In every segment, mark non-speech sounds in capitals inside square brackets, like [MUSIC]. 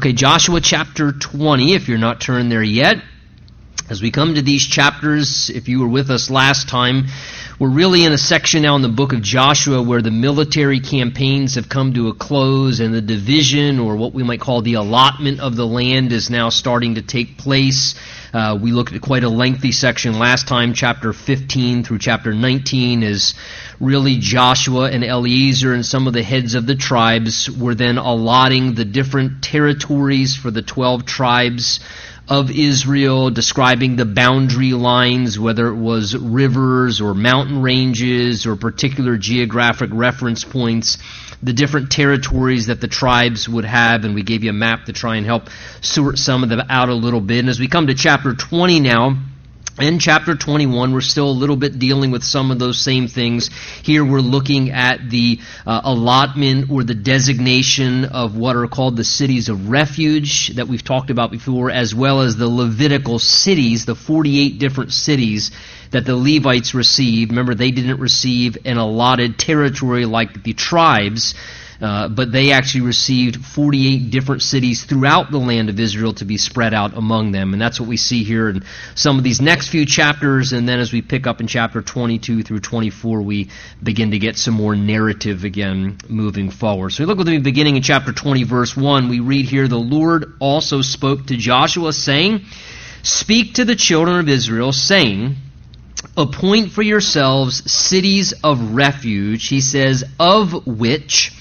Okay, Joshua chapter 20, if you're not turned there yet. As we come to these chapters, if you were with us last time, we're really in a section now in the book of Joshua where the military campaigns have come to a close and the division, or what we might call the allotment of the land, is now starting to take place. Uh, we looked at quite a lengthy section last time, chapter 15 through chapter 19 is really Joshua and Eleazar and some of the heads of the tribes were then allotting the different territories for the 12 tribes of Israel, describing the boundary lines, whether it was rivers or mountain ranges or particular geographic reference points, the different territories that the tribes would have, and we gave you a map to try and help sort some of them out a little bit. And as we come to chapter 20 now, in chapter 21, we're still a little bit dealing with some of those same things. Here we're looking at the uh, allotment or the designation of what are called the cities of refuge that we've talked about before, as well as the Levitical cities, the 48 different cities that the Levites received. Remember, they didn't receive an allotted territory like the tribes. Uh, but they actually received 48 different cities throughout the land of Israel to be spread out among them. And that's what we see here in some of these next few chapters. And then as we pick up in chapter 22 through 24, we begin to get some more narrative again moving forward. So we look at the beginning in chapter 20, verse 1. We read here, The Lord also spoke to Joshua, saying, Speak to the children of Israel, saying, Appoint for yourselves cities of refuge, he says, of which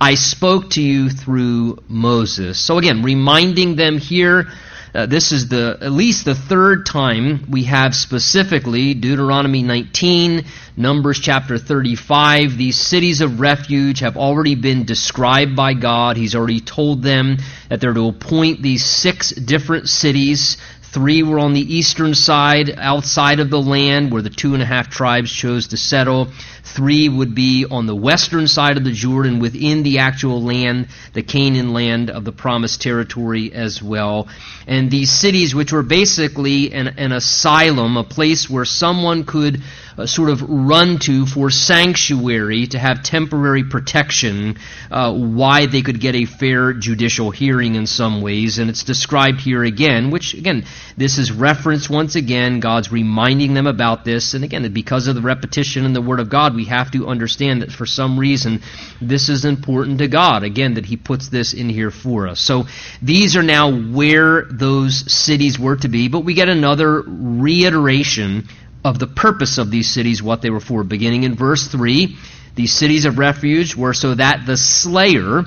I spoke to you through Moses. So again, reminding them here, uh, this is the at least the third time we have specifically Deuteronomy 19, Numbers chapter 35. These cities of refuge have already been described by God. He's already told them that they're to appoint these six different cities Three were on the eastern side, outside of the land, where the two and a half tribes chose to settle. Three would be on the western side of the Jordan, within the actual land, the Canaan land of the promised territory as well. And these cities, which were basically an, an asylum, a place where someone could uh, sort of run to for sanctuary to have temporary protection, uh, why they could get a fair judicial hearing in some ways. And it's described here again, which, again, this is referenced once again. God's reminding them about this. And again, because of the repetition in the Word of God, we have to understand that for some reason this is important to God. Again, that He puts this in here for us. So these are now where those cities were to be, but we get another reiteration of the purpose of these cities, what they were for. Beginning in verse 3, these cities of refuge were so that the slayer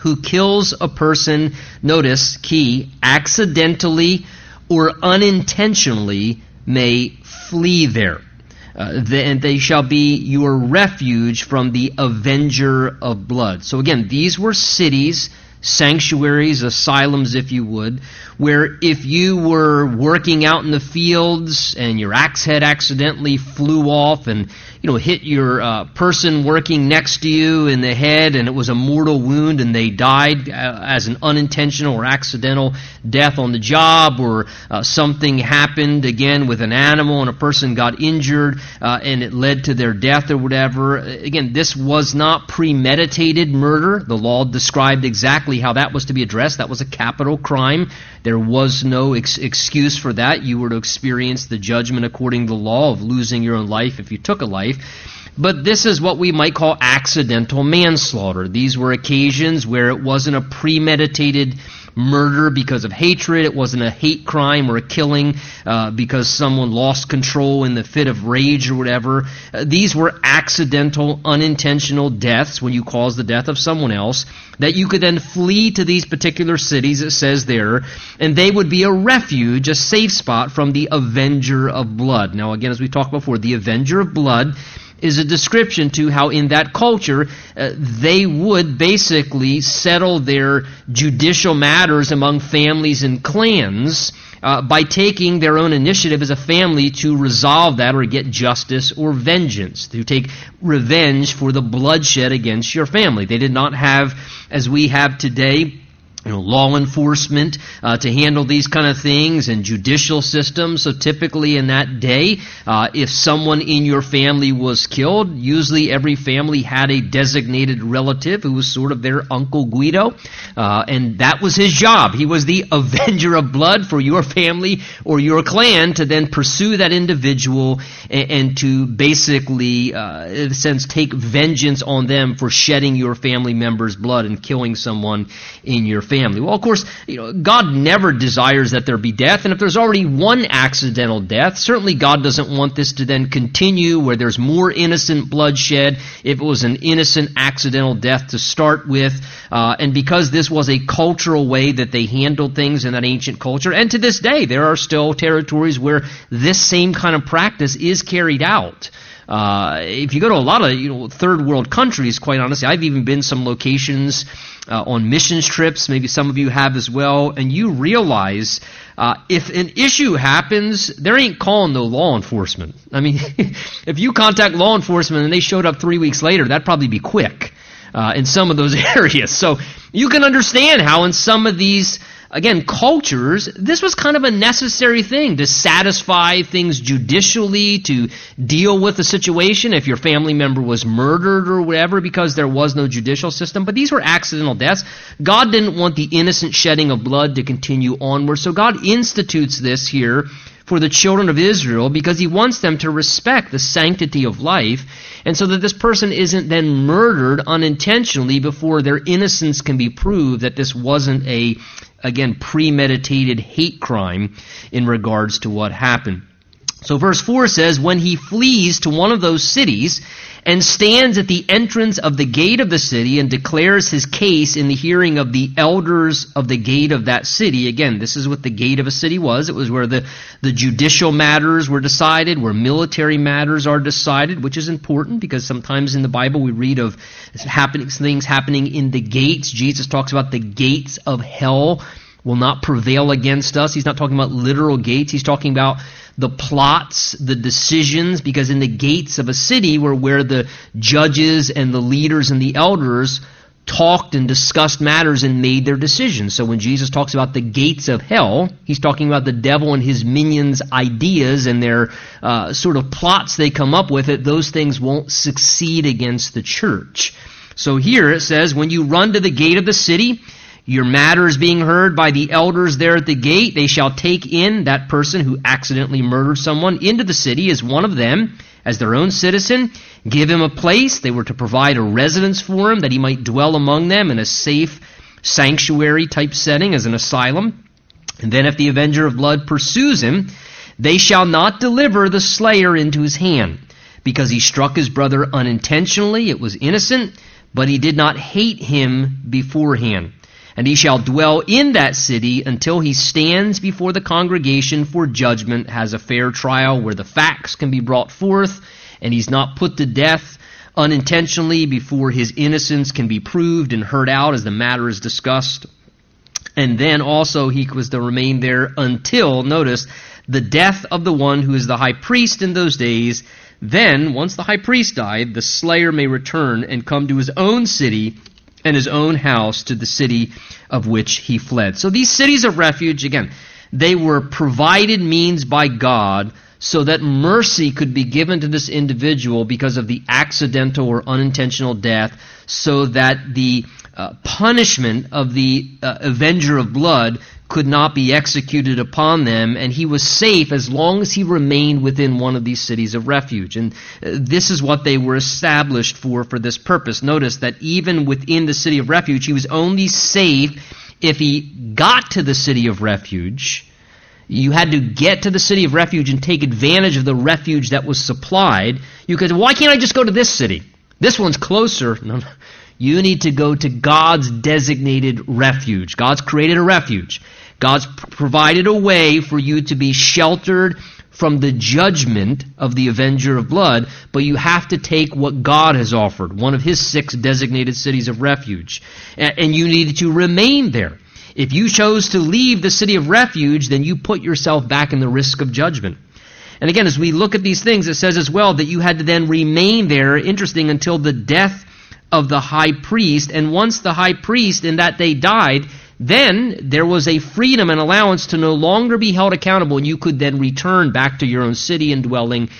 who kills a person, notice, key, accidentally or unintentionally may flee there. Uh, and they shall be your refuge from the avenger of blood. So again, these were cities sanctuaries, asylums, if you would, where if you were working out in the fields and your axe head accidentally flew off and you know hit your uh, person working next to you in the head and it was a mortal wound and they died uh, as an unintentional or accidental death on the job or uh, something happened again with an animal and a person got injured uh, and it led to their death or whatever. Again this was not premeditated murder. The law described exactly how that was to be addressed. That was a capital crime there was no ex- excuse for that. You were to experience the judgment according to the law of losing your own life if you took a life. But this is what we might call accidental manslaughter. These were occasions where it wasn't a premeditated murder because of hatred. It wasn't a hate crime or a killing uh, because someone lost control in the fit of rage or whatever. Uh, these were accidental, unintentional deaths when you cause the death of someone else that you could then flee to these particular cities, it says there, and they would be a refuge, a safe spot from the avenger of blood. Now, again, as we talked before, the avenger of blood is a description to how in that culture uh, they would basically settle their judicial matters among families and clans uh, by taking their own initiative as a family to resolve that or get justice or vengeance, to take revenge for the bloodshed against your family. They did not have, as we have today, you know, law enforcement uh, to handle these kind of things and judicial systems. So typically in that day, uh, if someone in your family was killed, usually every family had a designated relative who was sort of their Uncle Guido, uh, and that was his job. He was the [LAUGHS] avenger of blood for your family or your clan to then pursue that individual and, and to basically, uh, in a sense, take vengeance on them for shedding your family member's blood and killing someone in your family family. Well, of course, you know, God never desires that there be death, and if there's already one accidental death, certainly God doesn't want this to then continue where there's more innocent bloodshed if it was an innocent accidental death to start with. Uh, and because this was a cultural way that they handled things in that ancient culture, and to this day, there are still territories where this same kind of practice is carried out. Uh, if you go to a lot of you know third world countries, quite honestly, I've even been some locations uh, on missions trips. Maybe some of you have as well, and you realize uh, if an issue happens, there ain't calling no law enforcement. I mean, [LAUGHS] if you contact law enforcement and they showed up three weeks later, that'd probably be quick uh, in some of those [LAUGHS] areas. So you can understand how in some of these again, cultures, this was kind of a necessary thing to satisfy things judicially, to deal with the situation if your family member was murdered or whatever because there was no judicial system. But these were accidental deaths. God didn't want the innocent shedding of blood to continue onward. So God institutes this here for the children of Israel because he wants them to respect the sanctity of life and so that this person isn't then murdered unintentionally before their innocence can be proved that this wasn't a again, premeditated hate crime in regards to what happened. So verse 4 says, When he flees to one of those cities and stands at the entrance of the gate of the city and declares his case in the hearing of the elders of the gate of that city. Again, this is what the gate of a city was. It was where the, the judicial matters were decided, where military matters are decided, which is important because sometimes in the Bible we read of things happening in the gates. Jesus talks about the gates of hell will not prevail against us. He's not talking about literal gates. He's talking about the plots, the decisions, because in the gates of a city were where the judges and the leaders and the elders talked and discussed matters and made their decisions. So when Jesus talks about the gates of hell, he's talking about the devil and his minions' ideas and their uh, sort of plots they come up with. It those things won't succeed against the church. So here it says, when you run to the gate of the city, your matter is being heard by the elders there at the gate. They shall take in that person who accidentally murdered someone into the city as one of them, as their own citizen. Give him a place. They were to provide a residence for him that he might dwell among them in a safe sanctuary type setting as an asylum. And then if the avenger of blood pursues him, they shall not deliver the slayer into his hand. Because he struck his brother unintentionally, it was innocent, but he did not hate him beforehand. And he shall dwell in that city until he stands before the congregation for judgment, has a fair trial where the facts can be brought forth, and he's not put to death unintentionally before his innocence can be proved and heard out as the matter is discussed. And then also he was to remain there until, notice, the death of the one who is the high priest in those days. Then, once the high priest died, the slayer may return and come to his own city and his own house to the city of which he fled. So these cities of refuge, again, they were provided means by God so that mercy could be given to this individual because of the accidental or unintentional death, so that the uh, punishment of the uh, avenger of blood could not be executed upon them, and he was safe as long as he remained within one of these cities of refuge. And uh, this is what they were established for, for this purpose. Notice that even within the city of refuge, he was only safe if he got to the city of refuge. You had to get to the city of refuge and take advantage of the refuge that was supplied. You could, why can't I just go to this city? This one's closer. [LAUGHS] No, no. You need to go to God's designated refuge. God's created a refuge. God's provided a way for you to be sheltered from the judgment of the avenger of blood, but you have to take what God has offered, one of his six designated cities of refuge. And you need to remain there. If you chose to leave the city of refuge, then you put yourself back in the risk of judgment. And again, as we look at these things, it says as well that you had to then remain there, interesting, until the death of the high priest. And once the high priest in that day died, then there was a freedom and allowance to no longer be held accountable, and you could then return back to your own city and dwelling.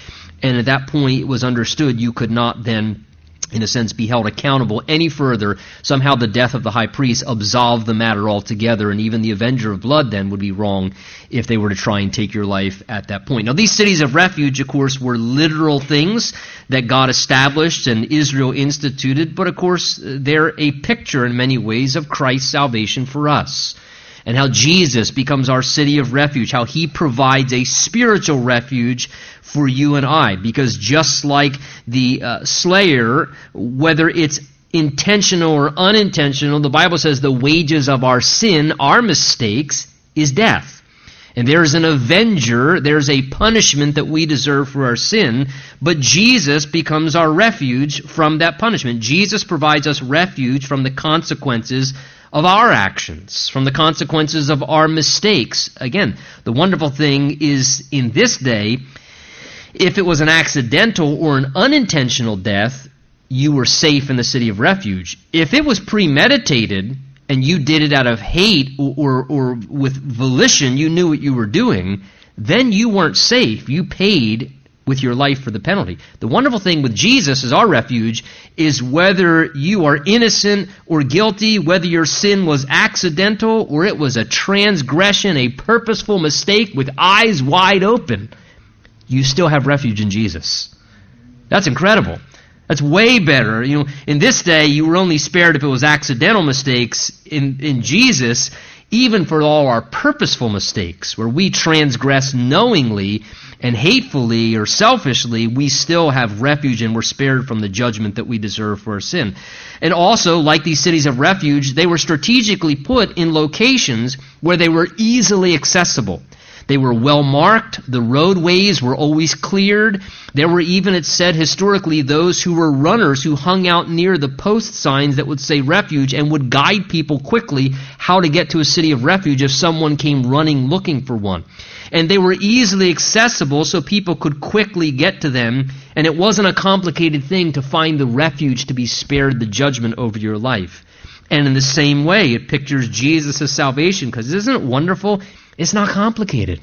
And at that point, it was understood you could not then in a sense, be held accountable any further. Somehow the death of the high priest absolved the matter altogether, and even the avenger of blood then would be wrong if they were to try and take your life at that point. Now, these cities of refuge, of course, were literal things that God established and Israel instituted, but of course, they're a picture in many ways of Christ's salvation for us and how Jesus becomes our city of refuge, how he provides a spiritual refuge for you and I. Because just like the uh, slayer, whether it's intentional or unintentional, the Bible says the wages of our sin, our mistakes, is death. And there's an avenger, there's a punishment that we deserve for our sin, but Jesus becomes our refuge from that punishment. Jesus provides us refuge from the consequences of our actions, from the consequences of our mistakes. Again, the wonderful thing is in this day, if it was an accidental or an unintentional death, you were safe in the city of refuge. If it was premeditated and you did it out of hate or, or, or with volition, you knew what you were doing, then you weren't safe. You paid with your life for the penalty. The wonderful thing with Jesus as our refuge is whether you are innocent or guilty, whether your sin was accidental or it was a transgression, a purposeful mistake with eyes wide open, you still have refuge in Jesus. That's incredible. That's way better. You know, in this day, you were only spared if it was accidental mistakes. In, in Jesus, even for all our purposeful mistakes, where we transgress knowingly and hatefully or selfishly, we still have refuge and we're spared from the judgment that we deserve for our sin. And also, like these cities of refuge, they were strategically put in locations where they were easily accessible. They were well marked. The roadways were always cleared. There were even, it said historically, those who were runners who hung out near the post signs that would say refuge and would guide people quickly how to get to a city of refuge if someone came running looking for one. And they were easily accessible so people could quickly get to them. And it wasn't a complicated thing to find the refuge to be spared the judgment over your life. And in the same way, it pictures Jesus' salvation because isn't it wonderful? It's not complicated.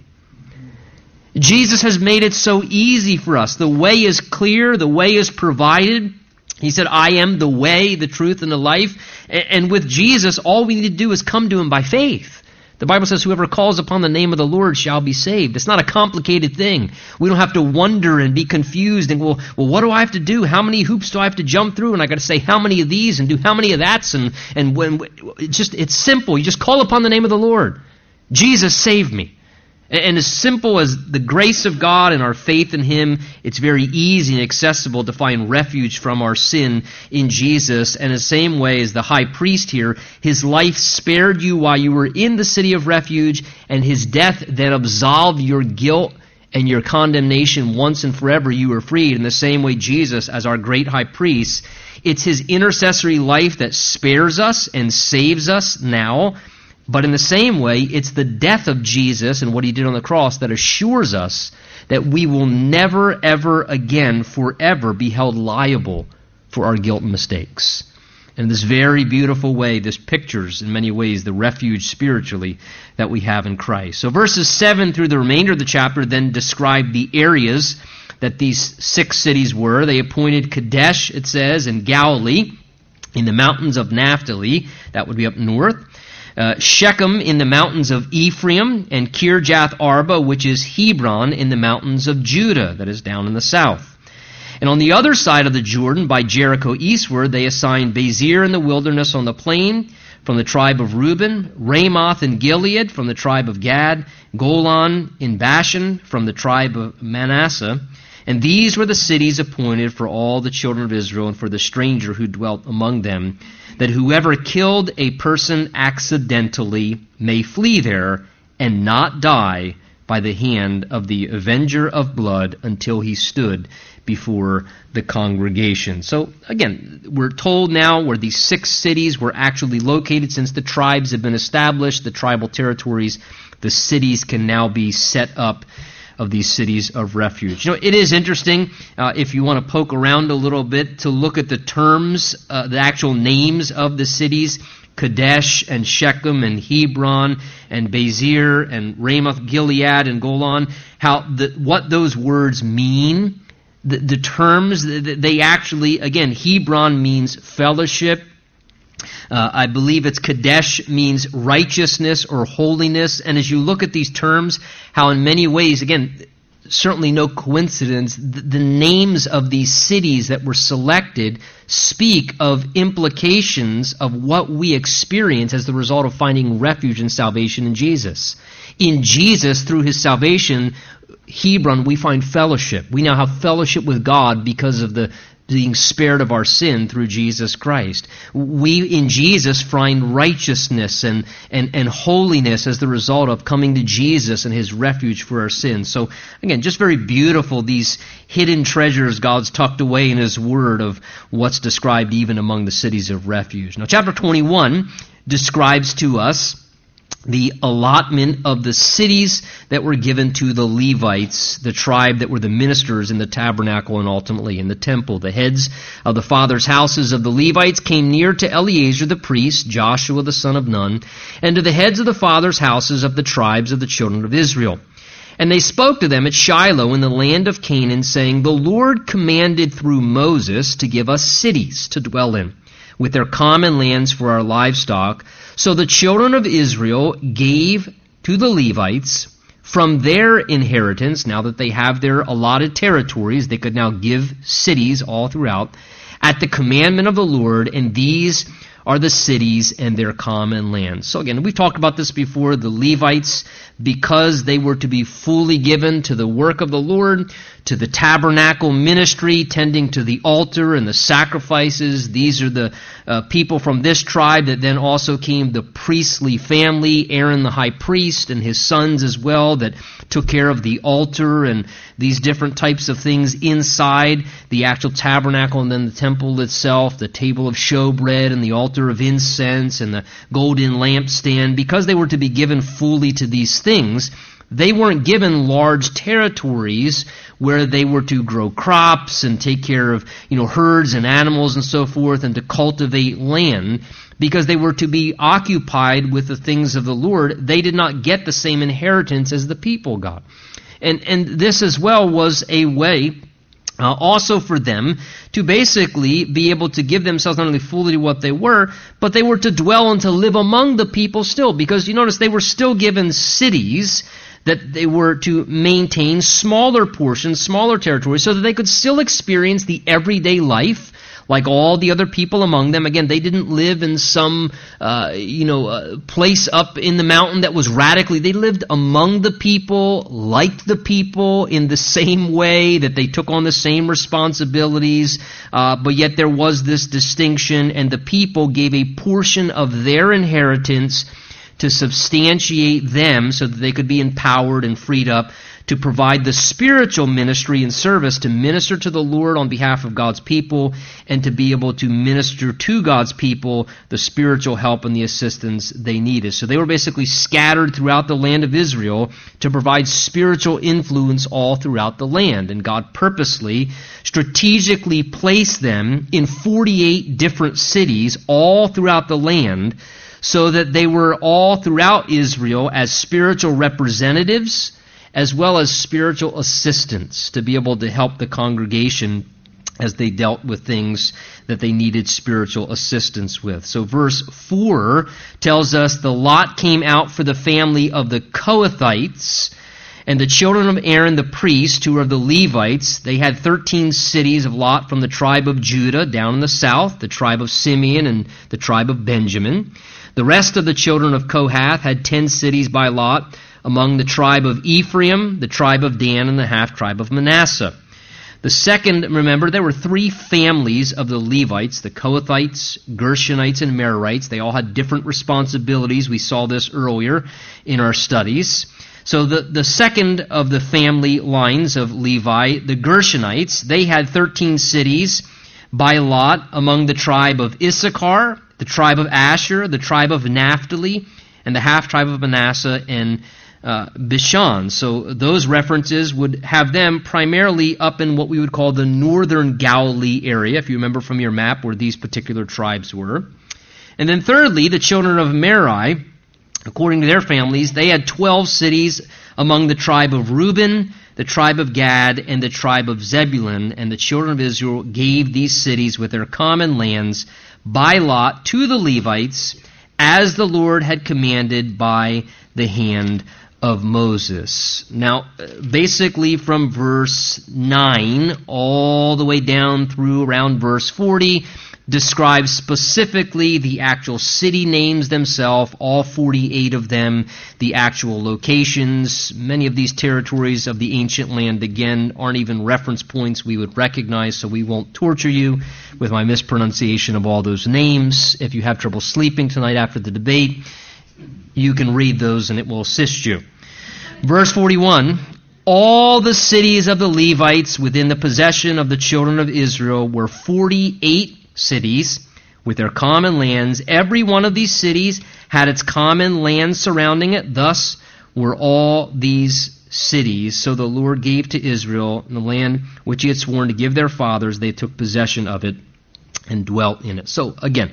Jesus has made it so easy for us. The way is clear, the way is provided. He said, I am the way, the truth, and the life. And with Jesus, all we need to do is come to him by faith. The Bible says, whoever calls upon the name of the Lord shall be saved. It's not a complicated thing. We don't have to wonder and be confused and, well, well what do I have to do? How many hoops do I have to jump through? And I got to say how many of these and do how many of that's and, and when, it's just, it's simple. You just call upon the name of the Lord. Jesus saved me. And as simple as the grace of God and our faith in Him, it's very easy and accessible to find refuge from our sin in Jesus. And the same way as the high priest here, his life spared you while you were in the city of refuge, and his death then absolved your guilt and your condemnation once and forever. You were freed. In the same way, Jesus, as our great high priest, it's his intercessory life that spares us and saves us now but in the same way, it's the death of Jesus and what he did on the cross that assures us that we will never, ever again, forever be held liable for our guilt and mistakes. And in this very beautiful way, this pictures in many ways the refuge spiritually that we have in Christ. So verses 7 through the remainder of the chapter then describe the areas that these six cities were. They appointed Kadesh, it says, in Galilee, in the mountains of Naphtali, that would be up north uh, Shechem in the mountains of Ephraim, and Kirjath Arba, which is Hebron in the mountains of Judah, that is down in the south. And on the other side of the Jordan, by Jericho eastward, they assigned Bezer in the wilderness on the plain from the tribe of Reuben, Ramoth in Gilead from the tribe of Gad, Golan in Bashan from the tribe of Manasseh. And these were the cities appointed for all the children of Israel and for the stranger who dwelt among them that whoever killed a person accidentally may flee there and not die by the hand of the avenger of blood until he stood before the congregation. So again, we're told now where these six cities were actually located since the tribes have been established, the tribal territories, the cities can now be set up of these cities of refuge. You know, it is interesting uh, if you want to poke around a little bit to look at the terms, uh, the actual names of the cities. Kadesh and Shechem and Hebron and Bezer and Ramoth Gilead and Golan, how the, what those words mean, the, the terms, they actually, again, Hebron means fellowship. Uh, I believe it's Kadesh means righteousness or holiness. And as you look at these terms, how in many ways, again, certainly no coincidence, the, the names of these cities that were selected speak of implications of what we experience as the result of finding refuge and salvation in Jesus. In Jesus, through his salvation, Hebron, we find fellowship. We now have fellowship with God because of the being spared of our sin through Jesus Christ. We in Jesus find righteousness and, and, and holiness as the result of coming to Jesus and his refuge for our sins. So again, just very beautiful, these hidden treasures God's tucked away in his word of what's described even among the cities of refuge. Now chapter 21 describes to us the allotment of the cities that were given to the Levites, the tribe that were the ministers in the tabernacle and ultimately in the temple. The heads of the fathers' houses of the Levites came near to Eleazar the priest, Joshua the son of Nun, and to the heads of the fathers' houses of the tribes of the children of Israel. And they spoke to them at Shiloh in the land of Canaan, saying, The Lord commanded through Moses to give us cities to dwell in, with their common lands for our livestock, so the children of Israel gave to the Levites from their inheritance, now that they have their allotted territories, they could now give cities all throughout, at the commandment of the Lord, and these are the cities and their common lands. So again, we've talked about this before. The Levites, because they were to be fully given to the work of the Lord, to the tabernacle ministry, tending to the altar and the sacrifices. These are the uh, people from this tribe that then also came the priestly family, Aaron the high priest and his sons as well, that took care of the altar and these different types of things inside the actual tabernacle and then the temple itself, the table of showbread and the altar of incense and the golden lampstand. Because they were to be given fully to these things, they weren't given large territories where they were to grow crops and take care of, you know, herds and animals and so forth and to cultivate land because they were to be occupied with the things of the Lord. They did not get the same inheritance as the people got. And, and this as well was a way uh, also for them to basically be able to give themselves not only fully what they were, but they were to dwell and to live among the people still. Because you notice they were still given cities that they were to maintain smaller portions, smaller territories, so that they could still experience the everyday life like all the other people among them. Again, they didn't live in some, uh, you know, uh, place up in the mountain that was radically. They lived among the people, liked the people in the same way that they took on the same responsibilities, uh, but yet there was this distinction, and the people gave a portion of their inheritance to substantiate them so that they could be empowered and freed up to provide the spiritual ministry and service to minister to the Lord on behalf of God's people and to be able to minister to God's people the spiritual help and the assistance they needed. So they were basically scattered throughout the land of Israel to provide spiritual influence all throughout the land. And God purposely, strategically placed them in 48 different cities all throughout the land so that they were all throughout Israel as spiritual representatives as well as spiritual assistance to be able to help the congregation as they dealt with things that they needed spiritual assistance with. So verse 4 tells us the lot came out for the family of the Kohathites and the children of Aaron the priest, who are the Levites. They had 13 cities of Lot from the tribe of Judah down in the south, the tribe of Simeon and the tribe of Benjamin. The rest of the children of Kohath had ten cities by lot among the tribe of Ephraim, the tribe of Dan, and the half tribe of Manasseh. The second, remember, there were three families of the Levites the Kohathites, Gershonites, and Merarites. They all had different responsibilities. We saw this earlier in our studies. So the, the second of the family lines of Levi, the Gershonites, they had 13 cities by lot among the tribe of Issachar, the tribe of Asher, the tribe of Naphtali, and the half tribe of Manasseh and uh, Bashan. So those references would have them primarily up in what we would call the northern Galilee area, if you remember from your map where these particular tribes were. And then thirdly, the children of Merari, according to their families, they had 12 cities among the tribe of Reuben, the tribe of Gad, and the tribe of Zebulun. And the children of Israel gave these cities with their common lands by lot to the Levites, as the Lord had commanded by the hand of Moses. Now, basically from verse 9 all the way down through around verse 40, describes specifically the actual city names themselves, all 48 of them, the actual locations. Many of these territories of the ancient land, again, aren't even reference points we would recognize, so we won't torture you with my mispronunciation of all those names. If you have trouble sleeping tonight after the debate, you can read those and it will assist you. Verse 41 All the cities of the Levites within the possession of the children of Israel were 48 cities with their common lands. Every one of these cities had its common land surrounding it. Thus were all these cities. So the Lord gave to Israel the land which he had sworn to give their fathers. They took possession of it and dwelt in it. So again,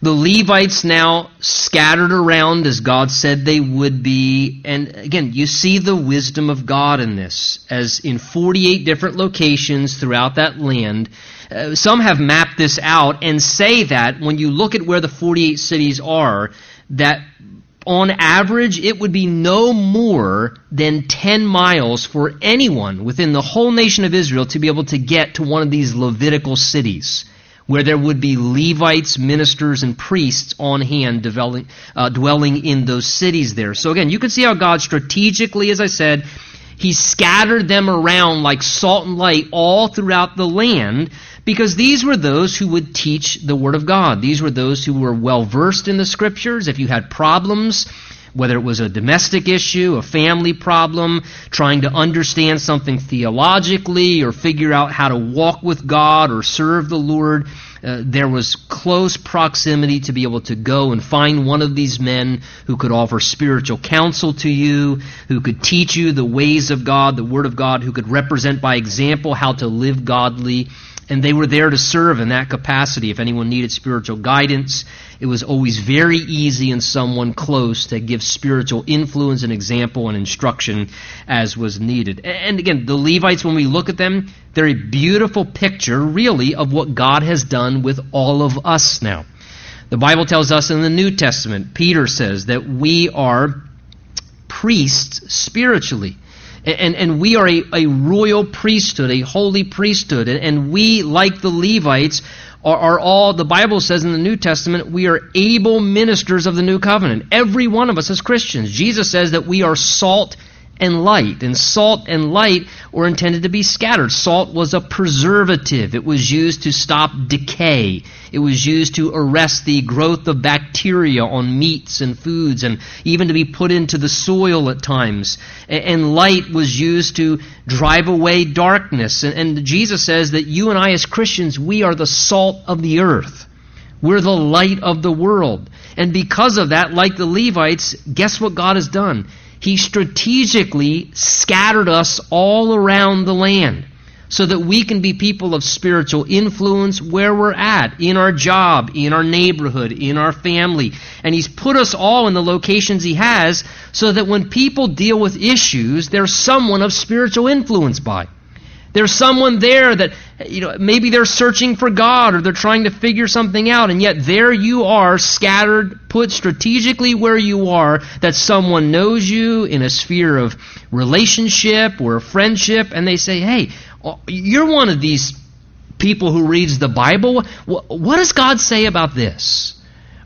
the Levites now scattered around as God said they would be. And again, you see the wisdom of God in this, as in 48 different locations throughout that land, uh, some have mapped this out and say that when you look at where the 48 cities are, that on average it would be no more than 10 miles for anyone within the whole nation of Israel to be able to get to one of these Levitical cities where there would be Levites, ministers, and priests on hand dwelling, uh, dwelling in those cities there. So again, you can see how God strategically, as I said, he scattered them around like salt and light all throughout the land because these were those who would teach the Word of God. These were those who were well versed in the Scriptures. If you had problems, whether it was a domestic issue, a family problem, trying to understand something theologically, or figure out how to walk with God or serve the Lord, uh, there was close proximity to be able to go and find one of these men who could offer spiritual counsel to you, who could teach you the ways of God, the Word of God, who could represent by example how to live godly and they were there to serve in that capacity. If anyone needed spiritual guidance, it was always very easy in someone close to give spiritual influence and example and instruction as was needed. And again, the Levites, when we look at them, they're a beautiful picture, really, of what God has done with all of us now. The Bible tells us in the New Testament, Peter says that we are priests spiritually. And, and we are a, a royal priesthood, a holy priesthood. And, we, like the Levites, are, are all, the Bible says in the New Testament, we are able ministers of the new covenant. Every one of us as Christians. Jesus says that we are salt and light. And salt and light were intended to be scattered. Salt was a preservative, it was used to stop decay, it was used to arrest the growth of bacteria on meats and foods, and even to be put into the soil at times. And light was used to drive away darkness. And Jesus says that you and I, as Christians, we are the salt of the earth. We're the light of the world. And because of that, like the Levites, guess what God has done? He strategically scattered us all around the land so that we can be people of spiritual influence where we're at, in our job, in our neighborhood, in our family. And He's put us all in the locations He has so that when people deal with issues, there's someone of spiritual influence by. There's someone there that, you know, maybe they're searching for God or they're trying to figure something out, and yet there you are, scattered, put strategically where you are, that someone knows you in a sphere of relationship or friendship, and they say, hey, oh, you're one of these people who reads the Bible. What does God say about this?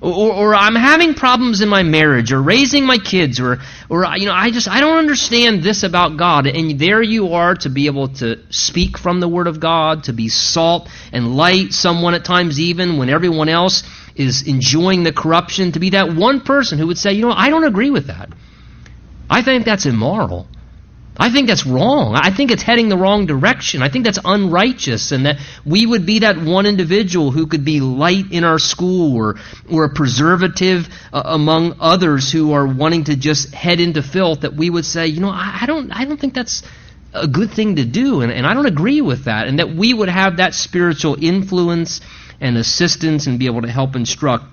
Or, or I'm having problems in my marriage, or raising my kids, or, or you know, I just I don't understand this about God. And there you are to be able to speak from the Word of God, to be salt and light. Someone at times even when everyone else is enjoying the corruption, to be that one person who would say, you know, I don't agree with that. I think that's immoral. I think that's wrong. I think it's heading the wrong direction. I think that's unrighteous, and that we would be that one individual who could be light in our school or, or a preservative uh, among others who are wanting to just head into filth, that we would say, you know, I, I don't, I don't think that's a good thing to do, and, and I don't agree with that, and that we would have that spiritual influence and assistance and be able to help instruct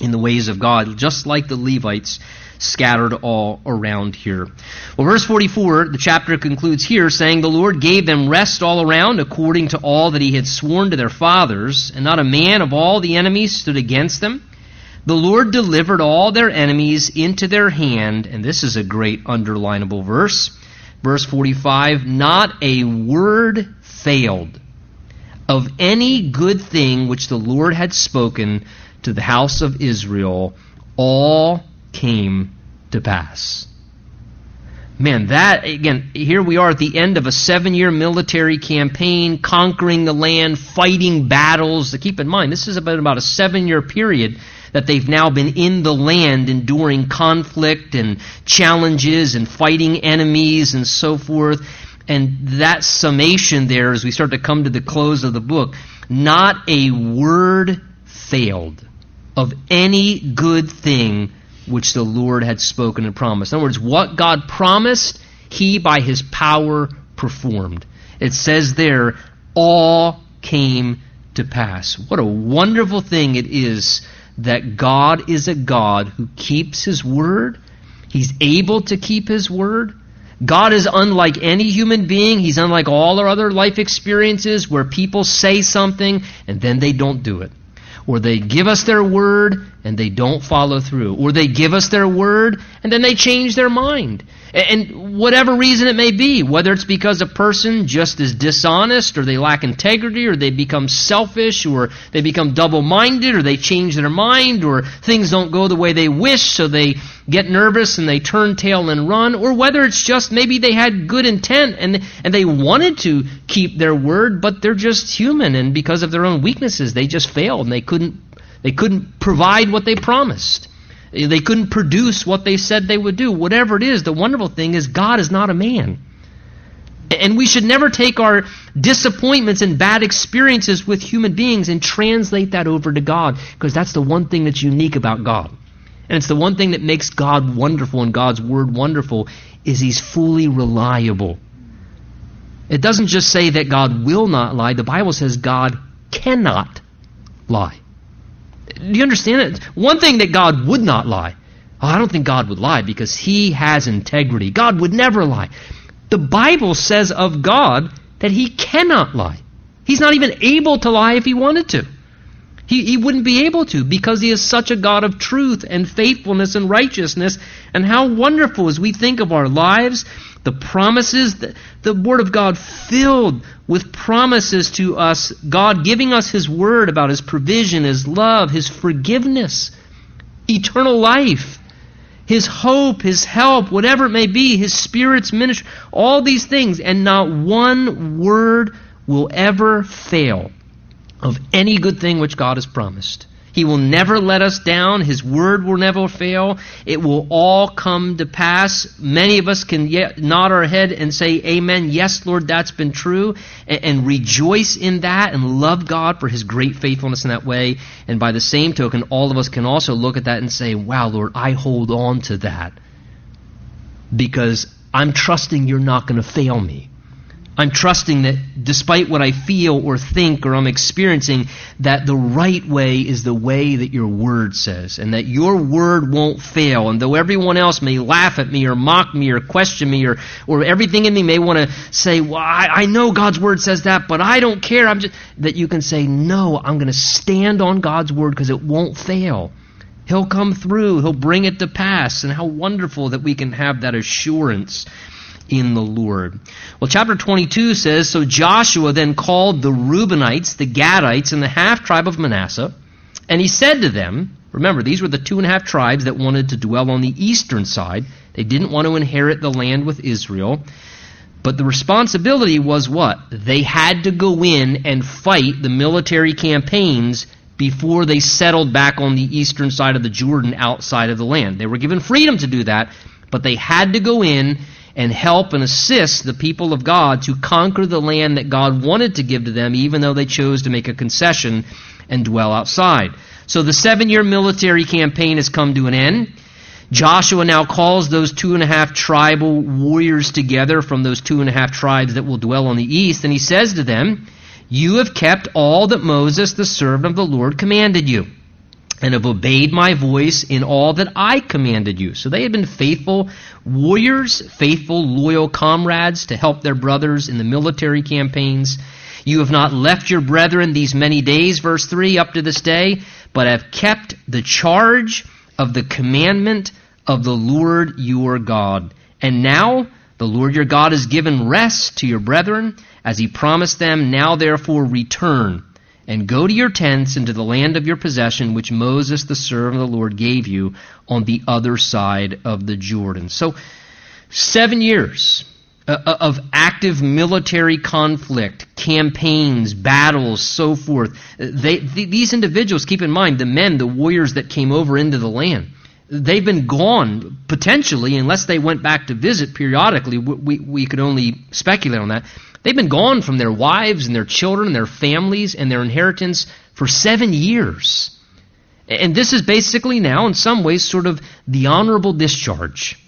in the ways of God, just like the Levites scattered all around here. Well, verse 44, the chapter concludes here saying, The Lord gave them rest all around according to all that he had sworn to their fathers, and not a man of all the enemies stood against them. The Lord delivered all their enemies into their hand, and this is a great underlinable verse. Verse 45, Not a word failed of any good thing which the Lord had spoken to the house of Israel, all came to pass. Man, that, again, here we are at the end of a seven year military campaign, conquering the land, fighting battles. To Keep in mind, this is about, about a seven year period that they've now been in the land, enduring conflict and challenges and fighting enemies and so forth. And that summation there, as we start to come to the close of the book, not a word failed of any good thing which the Lord had spoken and promised. In other words, what God promised, he by his power performed. It says there, all came to pass. What a wonderful thing it is that God is a God who keeps his word. He's able to keep his word. God is unlike any human being. He's unlike all our other life experiences where people say something and then they don't do it or they give us their word and they don't follow through, or they give us their word and then they change their mind. And whatever reason it may be, whether it's because a person just is dishonest, or they lack integrity, or they become selfish, or they become double minded, or they change their mind, or things don't go the way they wish, so they get nervous and they turn tail and run, or whether it's just maybe they had good intent and, and they wanted to keep their word, but they're just human, and because of their own weaknesses, they just failed and they couldn't, they couldn't provide what they promised. They couldn't produce what they said they would do. Whatever it is, the wonderful thing is God is not a man. And we should never take our disappointments and bad experiences with human beings and translate that over to God, because that's the one thing that's unique about God. And it's the one thing that makes God wonderful and God's word wonderful is he's fully reliable. It doesn't just say that God will not lie, the Bible says God cannot lie. Do you understand it? One thing that God would not lie. Oh, I don't think God would lie because he has integrity. God would never lie. The Bible says of God that he cannot lie. He's not even able to lie if he wanted to. He, he wouldn't be able to because he is such a God of truth and faithfulness and righteousness. And how wonderful as we think of our lives the promises, the, the Word of God filled with promises to us, God giving us His Word about His provision, His love, His forgiveness, eternal life, His hope, His help, whatever it may be, His Spirit's ministry, all these things, and not one word will ever fail of any good thing which God has promised. He will never let us down. His word will never fail. It will all come to pass. Many of us can nod our head and say, Amen. Yes, Lord, that's been true. And, and, rejoice in that and love God for His great faithfulness in that way. And by the same token, all of us can also look at that and say, Wow, Lord, I hold on to that because I'm trusting you're not going to fail me. I'm trusting that despite what I feel or think or I'm experiencing, that the right way is the way that your word says, and that your word won't fail. And though everyone else may laugh at me or mock me or question me or, or everything in me may want to say, well, I, I know God's word says that, but I don't care. I'm just, that you can say, no, I'm going to stand on God's word because it won't fail. He'll come through. He'll bring it to pass. And how wonderful that we can have that assurance in the Lord. Well, chapter 22 says So Joshua then called the Reubenites, the Gadites, and the half tribe of Manasseh, and he said to them, Remember, these were the two and a half tribes that wanted to dwell on the eastern side. They didn't want to inherit the land with Israel. But the responsibility was what? They had to go in and fight the military campaigns before they settled back on the eastern side of the Jordan outside of the land. They were given freedom to do that, but they had to go in and help and assist the people of God to conquer the land that God wanted to give to them, even though they chose to make a concession and dwell outside. So the seven year military campaign has come to an end. Joshua now calls those two and a half tribal warriors together from those two and a half tribes that will dwell on the east, and he says to them, You have kept all that Moses, the servant of the Lord, commanded you. And have obeyed my voice in all that I commanded you. So they had been faithful warriors, faithful, loyal comrades to help their brothers in the military campaigns. You have not left your brethren these many days, verse 3, up to this day, but have kept the charge of the commandment of the Lord your God. And now the Lord your God has given rest to your brethren, as he promised them. Now therefore return and go to your tents into the land of your possession, which Moses, the servant of the Lord, gave you on the other side of the Jordan. So, seven years uh, uh, of active military conflict, campaigns, battles, so forth. They, these individuals, keep in mind, the men, the warriors that came over into the land, they've been gone potentially, unless they went back to visit periodically. We, we could only speculate on that They've been gone from their wives and their children and their families and their inheritance for seven years. And this is basically now, in some ways, sort of the honorable discharge.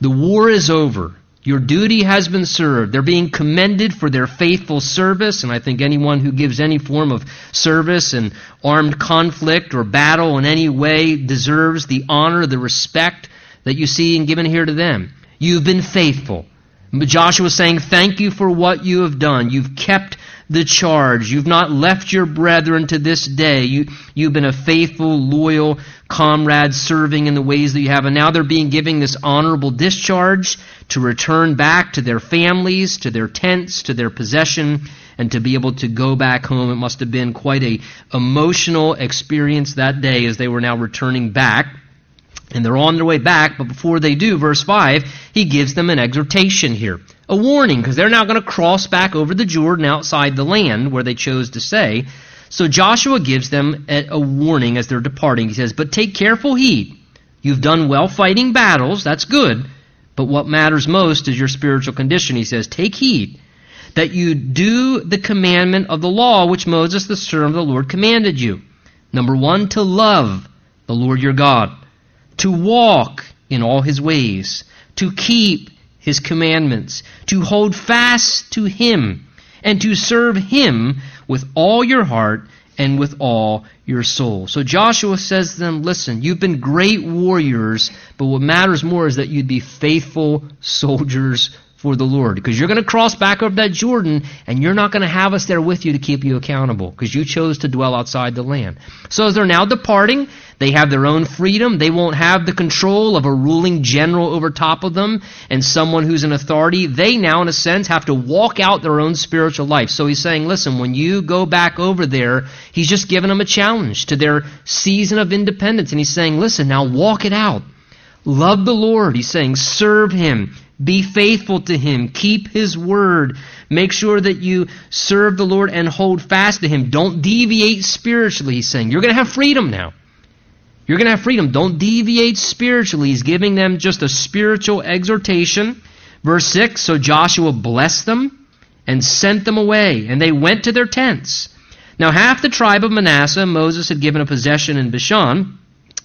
The war is over. Your duty has been served. They're being commended for their faithful service, and I think anyone who gives any form of service in armed conflict or battle in any way deserves the honor, the respect that you see and given here to them. You've been faithful. But Joshua is saying, Thank you for what you have done. You've kept the charge. You've not left your brethren to this day. You, you've been a faithful, loyal comrade serving in the ways that you have. And now they're being given this honorable discharge to return back to their families, to their tents, to their possession, and to be able to go back home. It must have been quite a emotional experience that day as they were now returning back. And they're on their way back, but before they do, verse 5, he gives them an exhortation here. A warning, because they're now going to cross back over the Jordan outside the land where they chose to stay. So Joshua gives them a, warning as they're departing. He says, But take careful heed. You've done well fighting battles, that's good. But what matters most is your spiritual condition. He says, Take heed that you do the commandment of the law which Moses, the servant of the Lord, commanded you. Number one, to love the Lord your God to walk in all his ways, to keep his commandments, to hold fast to him, and to serve him with all your heart and with all your soul. So Joshua says to them, Listen, you've been great warriors, but what matters more is that you'd be faithful soldiers for the Lord. Because you're going to cross back over that Jordan, and you're not going to have us there with you to keep you accountable, because you chose to dwell outside the land. So as they're now departing, they have their own freedom. They won't have the control of a ruling general over top of them and someone who's an authority. They now, in a sense, have to walk out their own spiritual life. So he's saying, listen, when you go back over there, he's just giving them a challenge to their season of independence. And he's saying, listen, now walk it out. Love the Lord. He's saying, serve him. Be faithful to him. Keep his word. Make sure that you serve the Lord and hold fast to him. Don't deviate spiritually, he's saying. You're going to have freedom now. You're going to have freedom. Don't deviate spiritually. He's giving them just a spiritual exhortation. Verse 6 So Joshua blessed them and sent them away, and they went to their tents. Now, half the tribe of Manasseh Moses had given a possession in Bashan.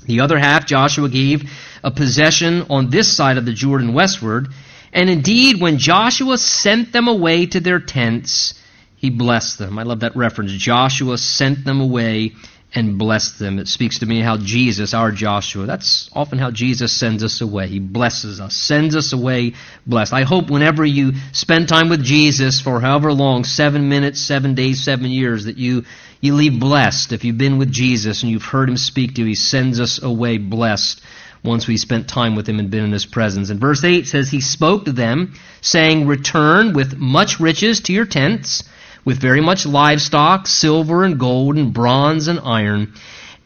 The other half Joshua gave a possession on this side of the Jordan westward. And indeed, when Joshua sent them away to their tents, he blessed them. I love that reference. Joshua sent them away and blessed them. It speaks to me how Jesus, our Joshua, that's often how Jesus sends us away. He blesses us, sends us away blessed. I hope whenever you spend time with Jesus for however long, seven minutes, seven days, seven years, that you, you leave blessed. If you've been with Jesus and you've heard him speak to you, he sends us away blessed once we spent time with him and been in his presence. And verse 8 says, He spoke to them, saying, Return with much riches to your tents with very much livestock, silver and gold and bronze and iron,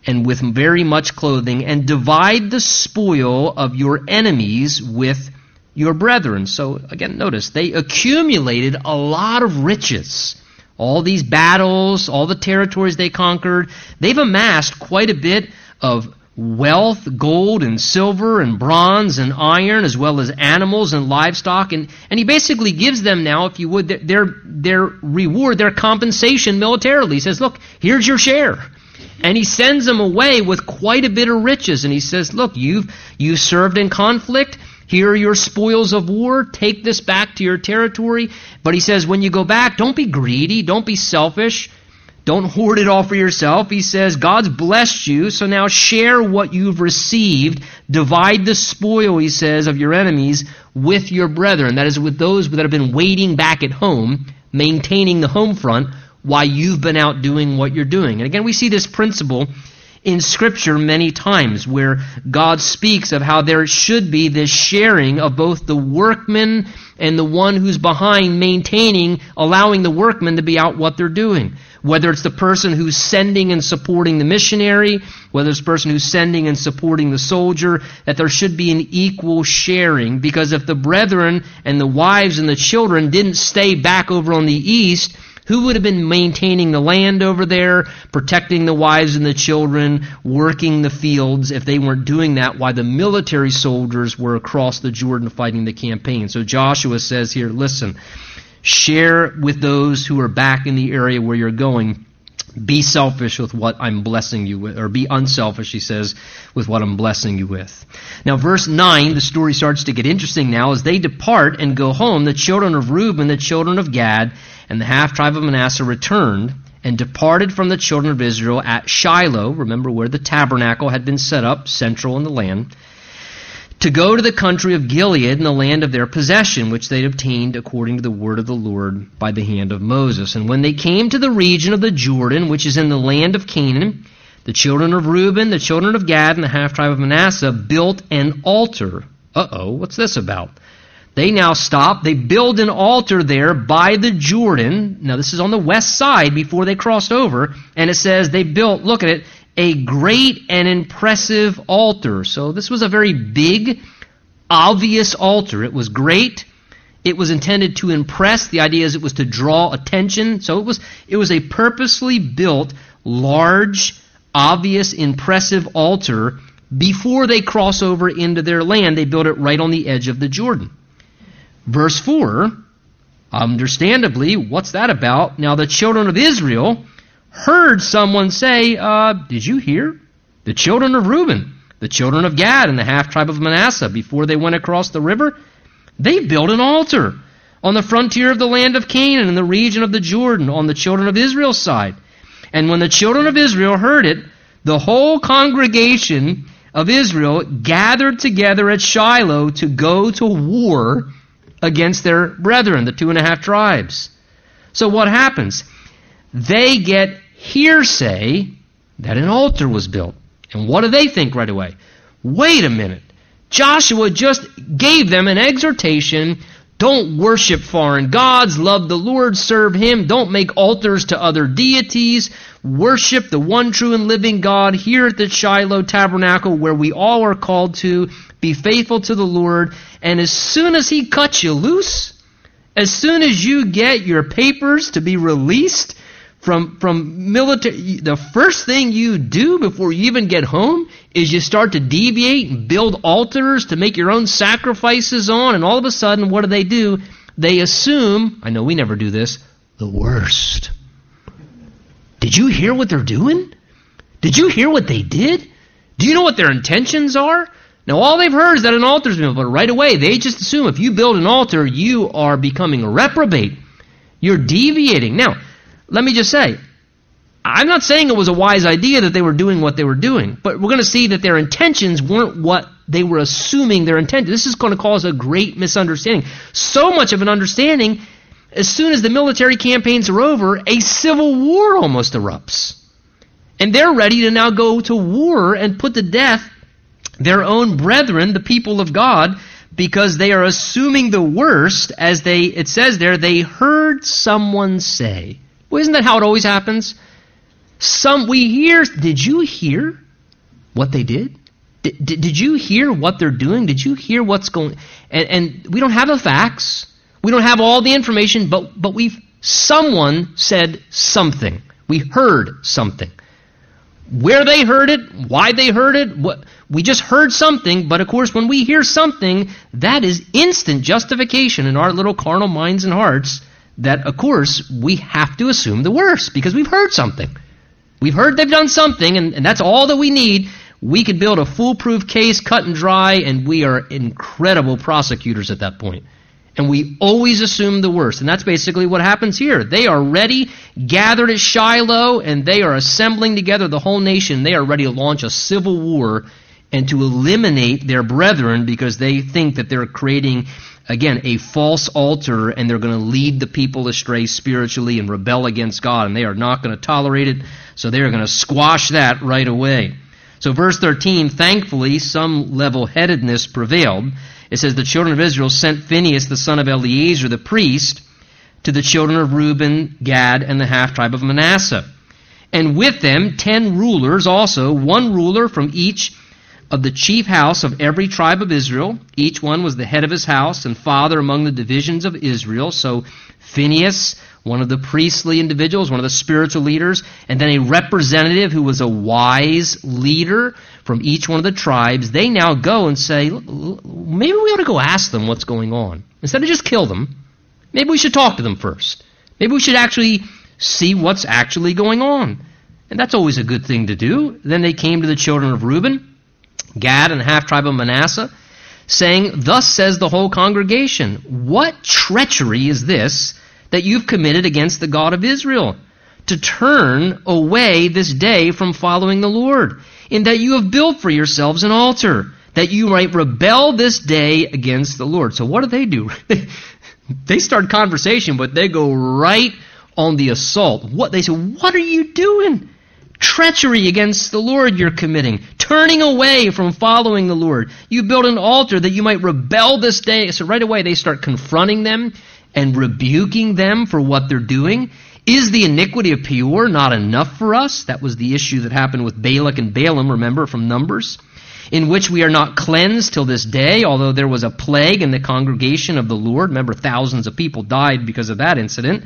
and with very much clothing, and divide the spoil of your enemies with your brethren. So again, notice they accumulated a lot of riches. All these battles, all the territories they conquered, they've amassed quite a bit of wealth, gold and silver and bronze and iron, as well as animals and livestock. And, and he basically gives them now, if you would, their, their reward, their compensation militarily. He says, look, here's your share. And he sends them away with quite a bit of riches. And he says, look, you've, you served in conflict. Here are your spoils of war. Take this back to your territory. But he says, when you go back, don't be greedy. Don't be selfish. Don't hoard it all for yourself. He says, God's blessed you, so now share what you've received. Divide the spoil, he says, of your enemies with your brethren. That is, with those that have been waiting back at home, maintaining the home front, while you've been out doing what you're doing. And again, we see this principle in Scripture many times where God speaks of how there should be this sharing of both the workman and the one who's behind maintaining, allowing the workmen to be out what they're doing. Whether it's the person who's sending and supporting the missionary, whether it's the person who's sending and supporting the soldier, that there should be an equal sharing. Because if the brethren and the wives and the children didn't stay back over on the east, who would have been maintaining the land over there, protecting the wives and the children, working the fields if they weren't doing that while the military soldiers were across the Jordan fighting the campaign? So Joshua says here, listen, Share with those who are back in the area where you're going. Be selfish with what I'm blessing you with, or be unselfish, he says, with what I'm blessing you with. Now, verse 9, the story starts to get interesting now. As they depart and go home, the children of Reuben, the children of Gad, and the half tribe of Manasseh returned and departed from the children of Israel at Shiloh, remember where the tabernacle had been set up, central in the land to go to the country of Gilead and the land of their possession, which they had obtained according to the word of the Lord by the hand of Moses. And when they came to the region of the Jordan, which is in the land of Canaan, the children of Reuben, the children of Gad, and the half tribe of Manasseh built an altar. Uh oh, what's this about? They now stop. They build an altar there by the Jordan. Now, this is on the west side before they crossed over. And it says they built, look at it, a great and impressive altar. So this was a very big, obvious altar. It was great. It was intended to impress. The idea is it was to draw attention. So it was it was a purposely built, large, obvious, impressive altar before they cross over into their land. They built it right on the edge of the Jordan. Verse 4, understandably, what's that about? Now the children of Israel heard someone say, uh, Did you hear? The children of Reuben, the children of Gad, and the half tribe of Manasseh, before they went across the river, they built an altar on the frontier of the land of Canaan in the region of the Jordan on the children of Israel's side. And when the children of Israel heard it, the whole congregation of Israel gathered together at Shiloh to go to war against their brethren, the two and a half tribes. So what happens? They get hearsay that an altar was built. And what do they think right away? Wait a minute. Joshua just gave them an exhortation don't worship foreign gods. Love the Lord. Serve Him. Don't make altars to other deities. Worship the one true and living God here at the Shiloh Tabernacle where we all are called to be faithful to the Lord. And as soon as He cuts you loose, as soon as you get your papers to be released, from from military the first thing you do before you even get home is you start to deviate and build altars to make your own sacrifices on and all of a sudden what do they do? They assume i know we never do this the worst. Did you hear what they're doing? Did you hear what they did? Do you know what their intentions are? Now all they've heard is that an altar's been built but right away they just assume if you build an altar you are becoming a reprobate. You're deviating. Now let me just say, I'm not saying it was a wise idea that they were doing what they were doing, but we're going to see that their intentions weren't what they were assuming their intent. This is going to cause a great misunderstanding. So much of an understanding, as soon as the military campaigns are over, a civil war almost erupts. And they're ready to now go to war and put to death their own brethren, the people of God, because they are assuming the worst as they, it says there, they heard someone say. Well, isn't that how it always happens? Some we hear. Did you hear what they did? Did, did, you hear what they're doing? Did you hear what's going? And, and we don't have the facts. We don't have all the information, but but we've someone said something. We heard something. Where they heard it, why they heard it, what we just heard something, but of course when we hear something, that is instant justification in our little carnal minds and hearts that, of course, we have to assume the worst because we've heard something. We've heard they've done something, and, and that's all that we need. We could build a foolproof case, cut and dry, and we are incredible prosecutors at that point. And we always assume the worst. And that's basically what happens here. They are ready, gathered at Shiloh, and they are assembling together the whole nation. They are ready to launch a civil war and to eliminate their brethren because they think that they're creating, again, a false altar and they're going to lead the people astray spiritually and rebel against God. And they are not going to tolerate it. So they are going to squash that right away. So, verse 13, thankfully, some level headedness prevailed. It says, The children of Israel sent Phinehas, the son of Eleazar, the priest, to the children of Reuben, Gad, and the half tribe of Manasseh. And with them, ten rulers also, one ruler from each of the chief house of every tribe of Israel. Each one was the head of his house and father among the divisions of Israel. So, Phinehas one of the priestly individuals, one of the spiritual leaders, and then a representative who was a wise leader from each one of the tribes, they now go and say, maybe we ought to go ask them what's going on. Instead of just kill them, maybe we should talk to them first. Maybe we should actually see what's actually going on. And that's always a good thing to do. Then they came to the children of Reuben, Gad, and half tribe of Manasseh, saying, Thus says the whole congregation, What treachery is this? That you've committed against the God of Israel, to turn away this day from following the Lord, in that you have built for yourselves an altar, that you might rebel this day against the Lord. So what do they do? [LAUGHS] they start conversation, but they go right on the assault. What they say, what are you doing? Treachery against the Lord you're committing. Turning away from following the Lord. You build an altar that you might rebel this day. So right away they start confronting them and rebuking them for what they're doing? Is the iniquity of Peor not enough for us? That was the issue that happened with Balak and Balaam, remember, from Numbers. In which we are not cleansed till this day, although there was a plague in the congregation of the Lord. Remember, thousands of people died because of that incident.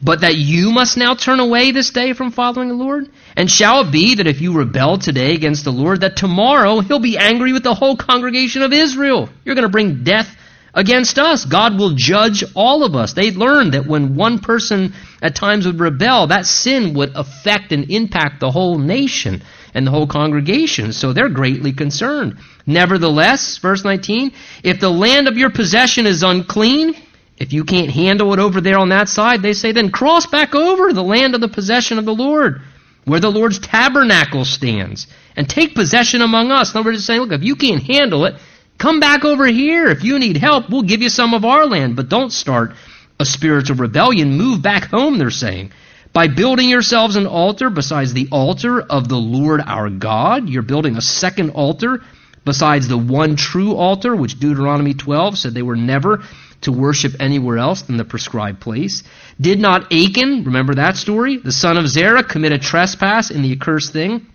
But that you must now turn away this day from following the Lord? And shall it be that if you rebel today against the Lord, that tomorrow he'll be angry with the whole congregation of Israel? You're going to bring death against us. God will judge all of us. They learned that when one person at times would rebel, that sin would affect and impact the whole nation and the whole congregation. So they're greatly concerned. Nevertheless, verse 19, if the land of your possession is unclean, if you can't handle it over there on that side, they say, then cross back over the land of the possession of the Lord, where the Lord's tabernacle stands, and take possession among us. In other words, saying, look, if you can't handle it, Come back over here. If you need help, we'll give you some of our land. But don't start a spiritual rebellion. Move back home, they're saying. By building yourselves an altar besides the altar of the Lord our God, you're building a second altar besides the one true altar, which Deuteronomy 12 said they were never to worship anywhere else than the prescribed place. Did not Achan, remember that story, the son of Zerah, commit a trespass in the accursed thing?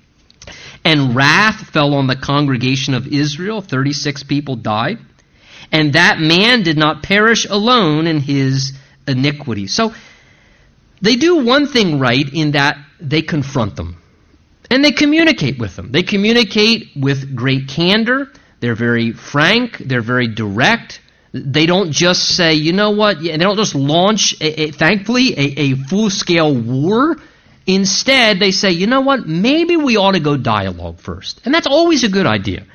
And wrath fell on the congregation of Israel. 36 people died. And that man did not perish alone in his iniquity. So they do one thing right in that they confront them. And they communicate with them. They communicate with great candor. They're very frank. They're very direct. They don't just say, you know what, they don't just launch, a, a, thankfully, a, a full scale war Instead, they say, you know what, maybe we ought to go dialogue first. And that's always a good idea.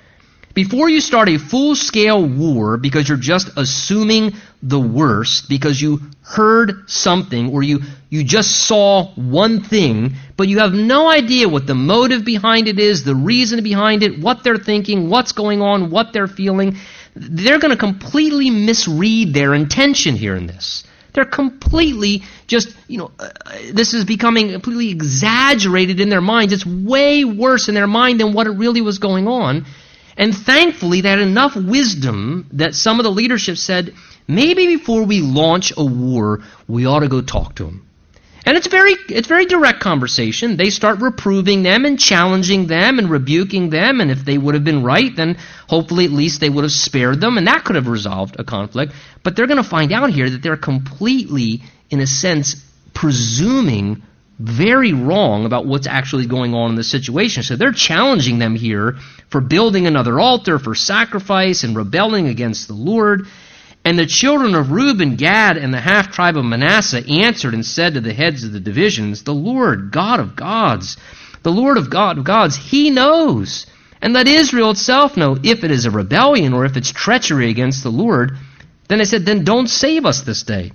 Before you start a full scale war because you're just assuming the worst, because you heard something or you, you just saw one thing, but you have no idea what the motive behind it is, the reason behind it, what they're thinking, what's going on, what they're feeling, they're going to completely misread their intention here in this. They're completely just, you know, uh, this is becoming completely exaggerated in their minds. It's way worse in their mind than what it really was going on. And thankfully, they had enough wisdom that some of the leadership said, maybe before we launch a war, we ought to go talk to them. And it's very it's very direct conversation. They start reproving them and challenging them and rebuking them, and if they would have been right, then hopefully at least they would have spared them, and that could have resolved a conflict. But they're going to find out here that they're completely, in a sense, presuming very wrong about what's actually going on in the situation. So they're challenging them here for building another altar, for sacrifice, and rebelling against the Lord. And the children of Reuben, Gad, and the half tribe of Manasseh answered and said to the heads of the divisions, The Lord, God of gods, the Lord of God of gods, He knows. And let Israel itself know if it is a rebellion or if it's treachery against the Lord. Then they said, Then don't save us this day.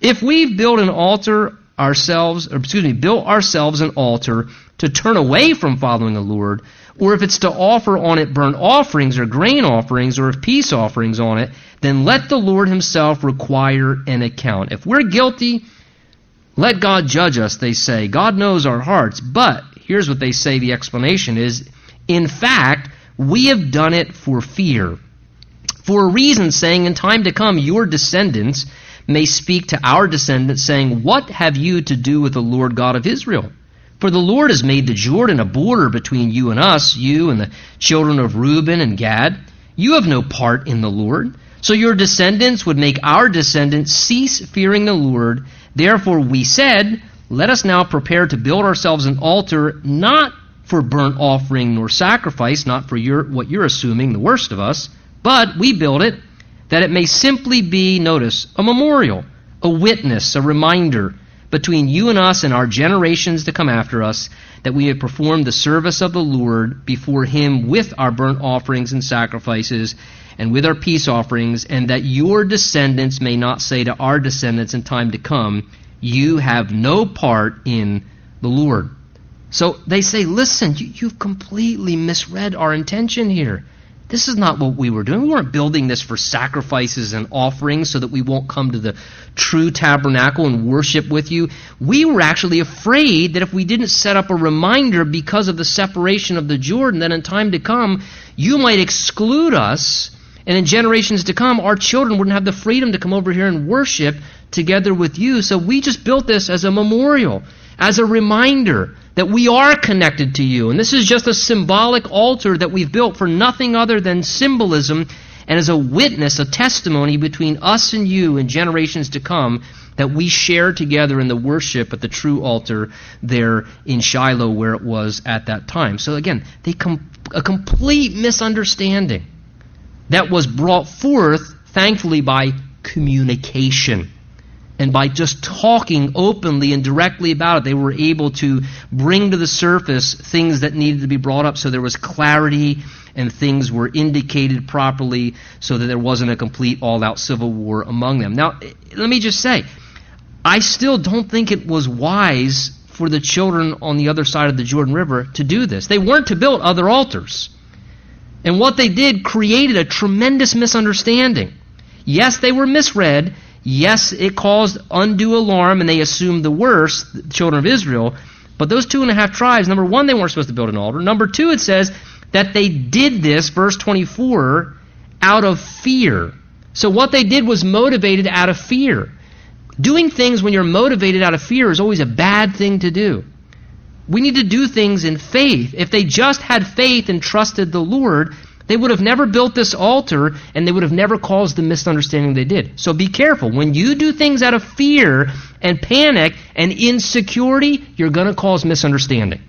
If we've built an altar ourselves, or excuse me, built ourselves an altar to turn away from following the Lord, or if it's to offer on it burnt offerings or grain offerings or peace offerings on it, then let the Lord Himself require an account. If we're guilty, let God judge us, they say. God knows our hearts. But here's what they say the explanation is in fact, we have done it for fear. For a reason, saying, In time to come, your descendants may speak to our descendants, saying, What have you to do with the Lord God of Israel? For the Lord has made the Jordan a border between you and us, you and the children of Reuben and Gad. You have no part in the Lord. So your descendants would make our descendants cease fearing the Lord. Therefore we said, Let us now prepare to build ourselves an altar, not for burnt offering nor sacrifice, not for your, what you're assuming, the worst of us, but we build it that it may simply be, notice, a memorial, a witness, a reminder between you and us and our generations to come after us, that we have performed the service of the Lord before Him with our burnt offerings and sacrifices and with our peace offerings, and that your descendants may not say to our descendants in time to come, You have no part in the Lord. So they say, Listen, you, have completely misread our intention here. This is not what we were doing. We weren't building this for sacrifices and offerings so that we won't come to the true tabernacle and worship with you. We were actually afraid that if we didn't set up a reminder because of the separation of the Jordan, that in time to come, you might exclude us. And in generations to come, our children wouldn't have the freedom to come over here and worship together with you. So we just built this as a memorial, as a reminder that we are connected to you. And this is just a symbolic altar that we've built for nothing other than symbolism and as a witness, a testimony between us and you in generations to come that we share together in the worship at the true altar there in Shiloh where it was at that time. So again, com- a complete misunderstanding that was brought forth, thankfully, by communication. And by just talking openly and directly about it, they were able to bring to the surface things that needed to be brought up so there was clarity and things were indicated properly so that there wasn't a complete all out civil war among them. Now, let me just say, I still don't think it was wise for the children on the other side of the Jordan River to do this. They weren't to build other altars. And what they did created a tremendous misunderstanding. Yes, they were misread. Yes, it caused undue alarm and they assumed the worst, the children of Israel. But those two and a half tribes, number one, they weren't supposed to build an altar. Number two, it says that they did this, verse 24, out of fear. So what they did was motivated out of fear. Doing things when you're motivated out of fear is always a bad thing to do. We need to do things in faith. If they just had faith and trusted the Lord, they would have never built this altar and they would have never caused the misunderstanding they did. So be careful. When you do things out of fear and panic and insecurity, you're going to cause misunderstanding.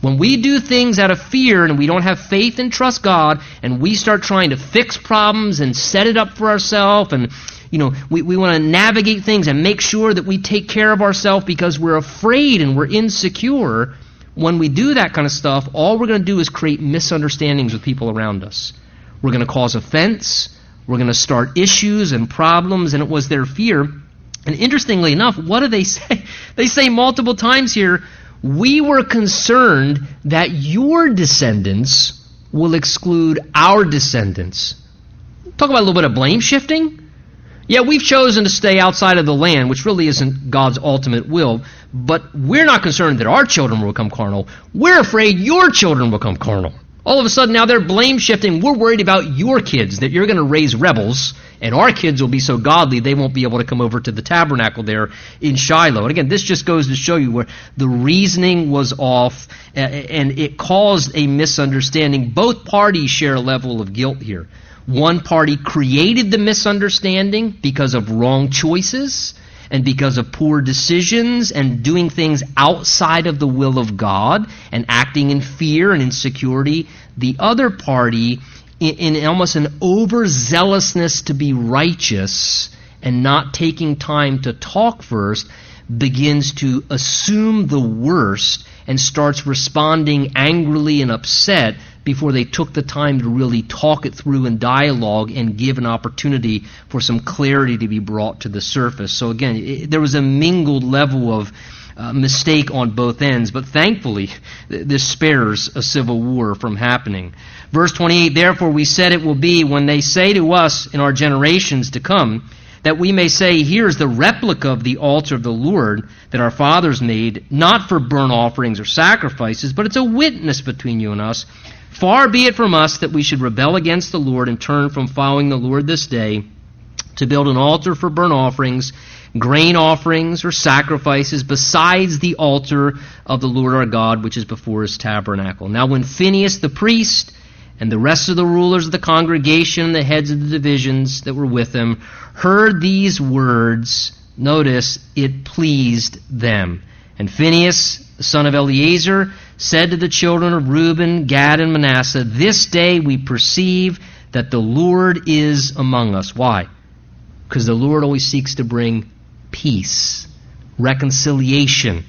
When we do things out of fear and we don't have faith and trust God and we start trying to fix problems and set it up for ourselves and you know, we, we want to navigate things and make sure that we take care of ourselves because we're afraid and we're insecure, when we do that kind of stuff, all we're going to do is create misunderstandings with people around us. We're going to cause offense. We're going to start issues and problems, and it was their fear. And interestingly enough, what do they [LAUGHS] say? They say multiple times here, we were concerned that your descendants will exclude our descendants. Talk about a little bit of blame shifting. Yeah, we've chosen to stay outside of the land, which really isn't God's ultimate will, but we're not concerned that our children will become carnal. We're afraid your children will become carnal. All of a sudden, now they're blame shifting. We're worried about your kids, that you're going to raise rebels, and our kids will be so godly they won't be able to come over to the tabernacle there in Shiloh. And again, this just goes to show you where the reasoning was off, and it caused a misunderstanding. Both parties share a level of guilt here. One party created the misunderstanding because of wrong choices and because of poor decisions and doing things outside of the will of God and acting in fear and insecurity. The other party, in, in almost an overzealousness to be righteous and not taking time to talk first, begins to assume the worst and starts responding angrily and upset before they took the time to really talk it through in dialogue and give an opportunity for some clarity to be brought to the surface. So again, it, there was a mingled level of uh, mistake on both ends, but thankfully, [LAUGHS] this spares a civil war from happening. Verse 28 Therefore, we said it will be when they say to us in our generations to come, that we may say, Here's the replica of the altar of the Lord that our fathers made, not for burnt offerings or sacrifices, but it's a witness between you and us. Far be it from us that we should rebel against the Lord and turn from following the Lord this day to build an altar for burnt offerings, grain offerings, or sacrifices besides the altar of the Lord our God, which is before his tabernacle. Now, when Phinehas the priest and the rest of the rulers of the congregation, and the heads of the divisions that were with him, heard these words, notice, it pleased them. And Phinehas, the son of Eleazar, said to the children of Reuben, Gad, and Manasseh, This day we perceive that the Lord is among us. Why? Because the Lord always seeks to bring peace, reconciliation.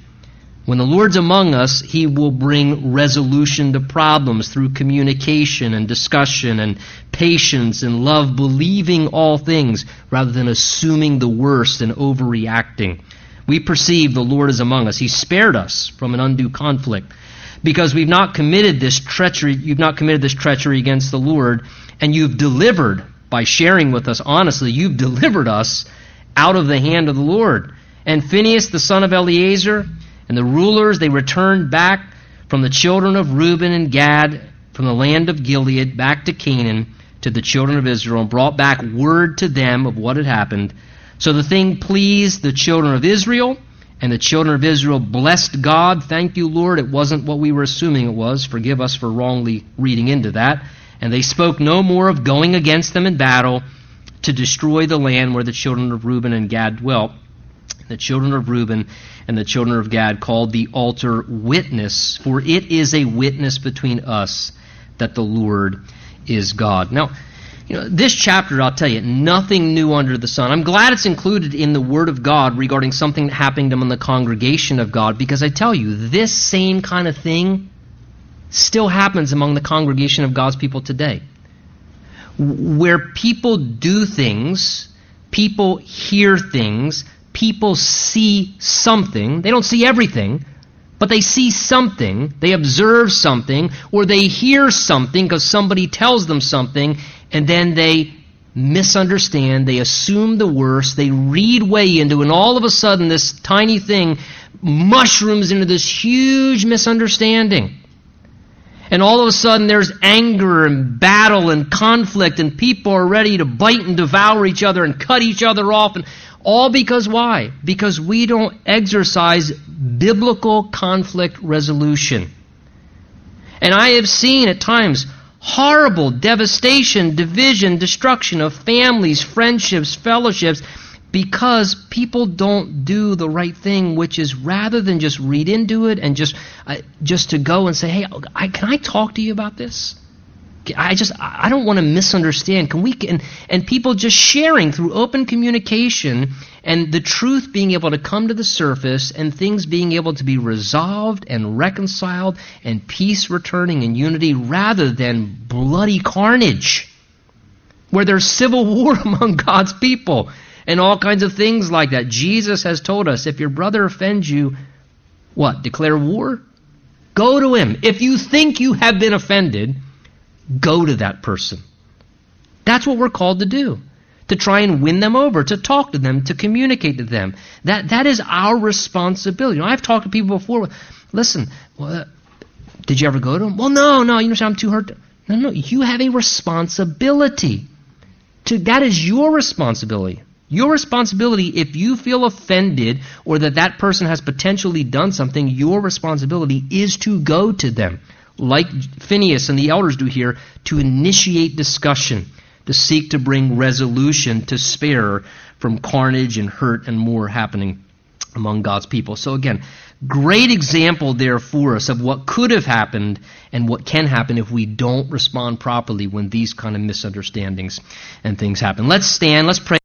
When the Lord's among us, He will bring resolution to problems through communication and discussion and patience and love, believing all things rather than assuming the worst and overreacting. We perceive the Lord is among us. He spared us from an undue conflict because we've not committed this treachery, you've not committed this treachery against the Lord, and you've delivered by sharing with us honestly, you've delivered us out of the hand of the Lord. And Phinehas, the son of Eleazar, and the rulers, they returned back from the children of Reuben and Gad, from the land of Gilead, back to Canaan, to the children of Israel, and brought back word to them of what had happened. So the thing pleased the children of Israel and the children of Israel blessed God. Thank you, Lord. It wasn't what we were assuming it was. Forgive us for wrongly reading into that. And they spoke no more of going against them in battle to destroy the land where the children of Reuben and Gad dwelt. The children of Reuben and the children of Gad called the altar witness, for it is a witness between us that the Lord is God. Now, you know, this chapter, I'll tell you, nothing new under the sun. I'm glad it's included in the Word of God regarding something that happened among the congregation of God, because I tell you, this same kind of thing still happens among the congregation of God's people today. Where people do things, people hear things, people see something. They don't see everything, but they see something, they observe something, or they hear something because somebody tells them something, and then they misunderstand, they assume the worst, they read way into, and all of a sudden this tiny thing mushrooms into this huge misunderstanding. And all of a sudden there's anger and battle and conflict, and people are ready to bite and devour each other and cut each other off. And all because why? Because we don't exercise biblical conflict resolution. And I have seen at times horrible devastation, division, destruction of families, friendships, fellowships, because people don't do the right thing, which is rather than just read into it and just uh, just to go and say, "Hey, I, can I talk to you about this?" I just I don't want to misunderstand. Can we and and people just sharing through open communication and the truth being able to come to the surface and things being able to be resolved and reconciled and peace returning and unity rather than bloody carnage where there's civil [LAUGHS] war among God's people and all kinds of things like that. Jesus has told us if your brother offends you, what? Declare war? Go to him. If you think you have been offended, go to that person. That's what we're called to do. To try and win them over, to talk to them, to communicate to them. That, that is our responsibility. You know, I've talked to people before. Listen, well, uh, did you ever go to them? Well, no, no, you know, I'm too hurt. No, no, you have a responsibility. To, that is your responsibility. Your responsibility, if you feel offended or that that person has potentially done something, your responsibility is to go to them like Phinehas and the elders do here, to initiate discussion, to seek to bring resolution to spare from carnage and hurt and more happening among God's people. So again, great example there for us of what could have happened and what can happen if we don't respond properly when these kind of misunderstandings and things happen. Let's stand, let's pray.